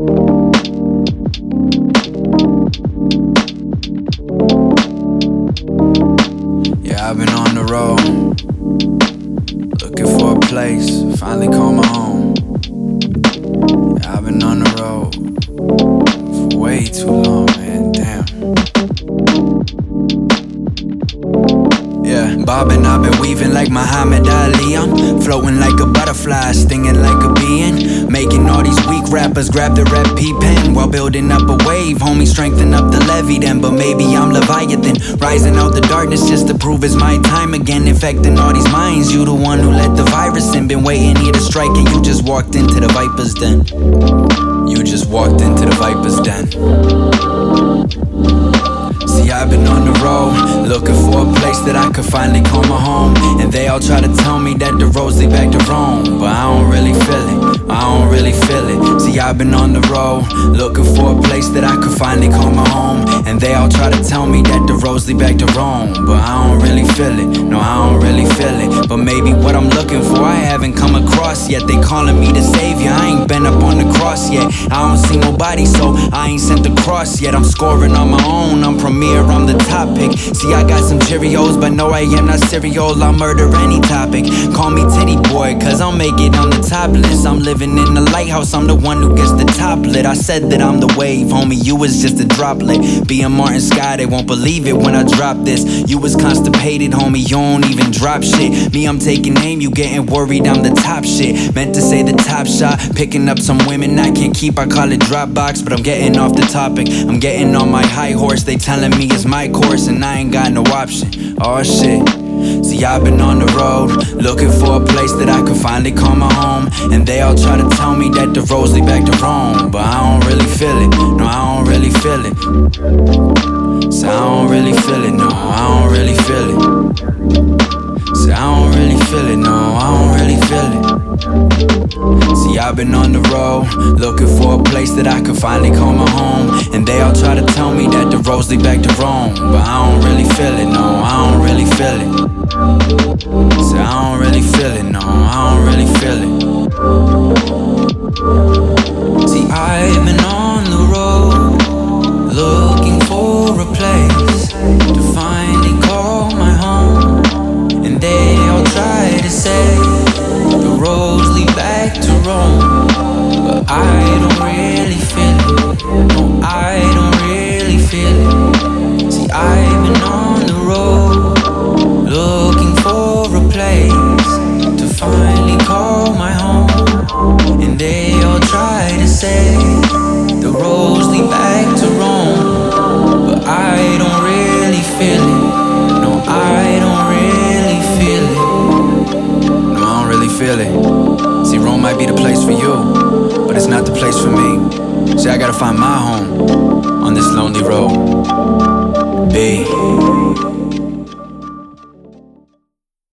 Yeah, I've been on the road, looking for a place, finally call my home. Yeah, I've been on the road for way too long, man. Damn. Yeah, bobbing, I've been weaving like Muhammad Ali. I'm floating like a butterfly, stinging like a bee. Making all these weak rappers grab the rep P pen while building up a wave. Homie, strengthen up the levee then. But maybe I'm Leviathan, rising out the darkness just to prove it's my time again. Infecting all these minds. You the one who let the virus in. Been waiting here to strike, and you just walked into the Viper's den. You just walked into the Viper's den. See, I've been on the road, looking for a place that I could finally call my home. And they all try to tell me that the roads lead back to Rome. But I don't really feel I've been on the road, looking for a place that I could finally call my home. And they all try to tell me that the roads lead back to Rome. But I don't really feel it, no, I don't really feel it. But maybe what I'm looking for, I haven't come across yet. They calling me the savior, I ain't been up on the cross yet. I don't see nobody, so I ain't sent the cross yet. I'm scoring on my own, I'm premier, I'm the top pick. See, I got some Cheerios, but no, I am not cereal. I'll murder any topic. Call me Tity Boi, cause I'll make it on the top list. I'm living in the lighthouse, I'm the one who gets the top lit. I said that I'm the wave, homie, you was just a droplet. Being Martin Sky, they won't believe it when I drop this. You was constipated, homie, you don't even drop shit. Me, I'm taking aim, you getting worried, I'm the top shit. Meant to say the top shot, picking up some women I can't keep, I call it Dropbox, but I'm getting off the topic. I'm getting on my high horse, they telling me it's my course, and I ain't got no option. Oh shit. See, I've been on the road, looking for a place that I could finally call my home. And they all try to tell me that the roads lead back to Rome. But I don't really feel it, feel it. So I don't really feel it, no, I don't really feel it. See, I don't really feel it, no, I don't really feel it. See, I've been on the road, looking for a place that I could finally call my home. And they all try to tell me that the roads lead back to Rome. But I don't really feel it, no, I don't really feel it. See, I don't really feel it, no, I don't really feel it. Rome. But I don't really feel it. No, I don't really feel it. See, I've been on the road looking for a place to finally call my home. And they all try to say the roads lead back to Rome. But I don't really feel it. No, I don't really feel it. No, I don't really feel it. See, Rome might be the place for you, but it's not the place for me. See, I gotta find my home on this lonely road.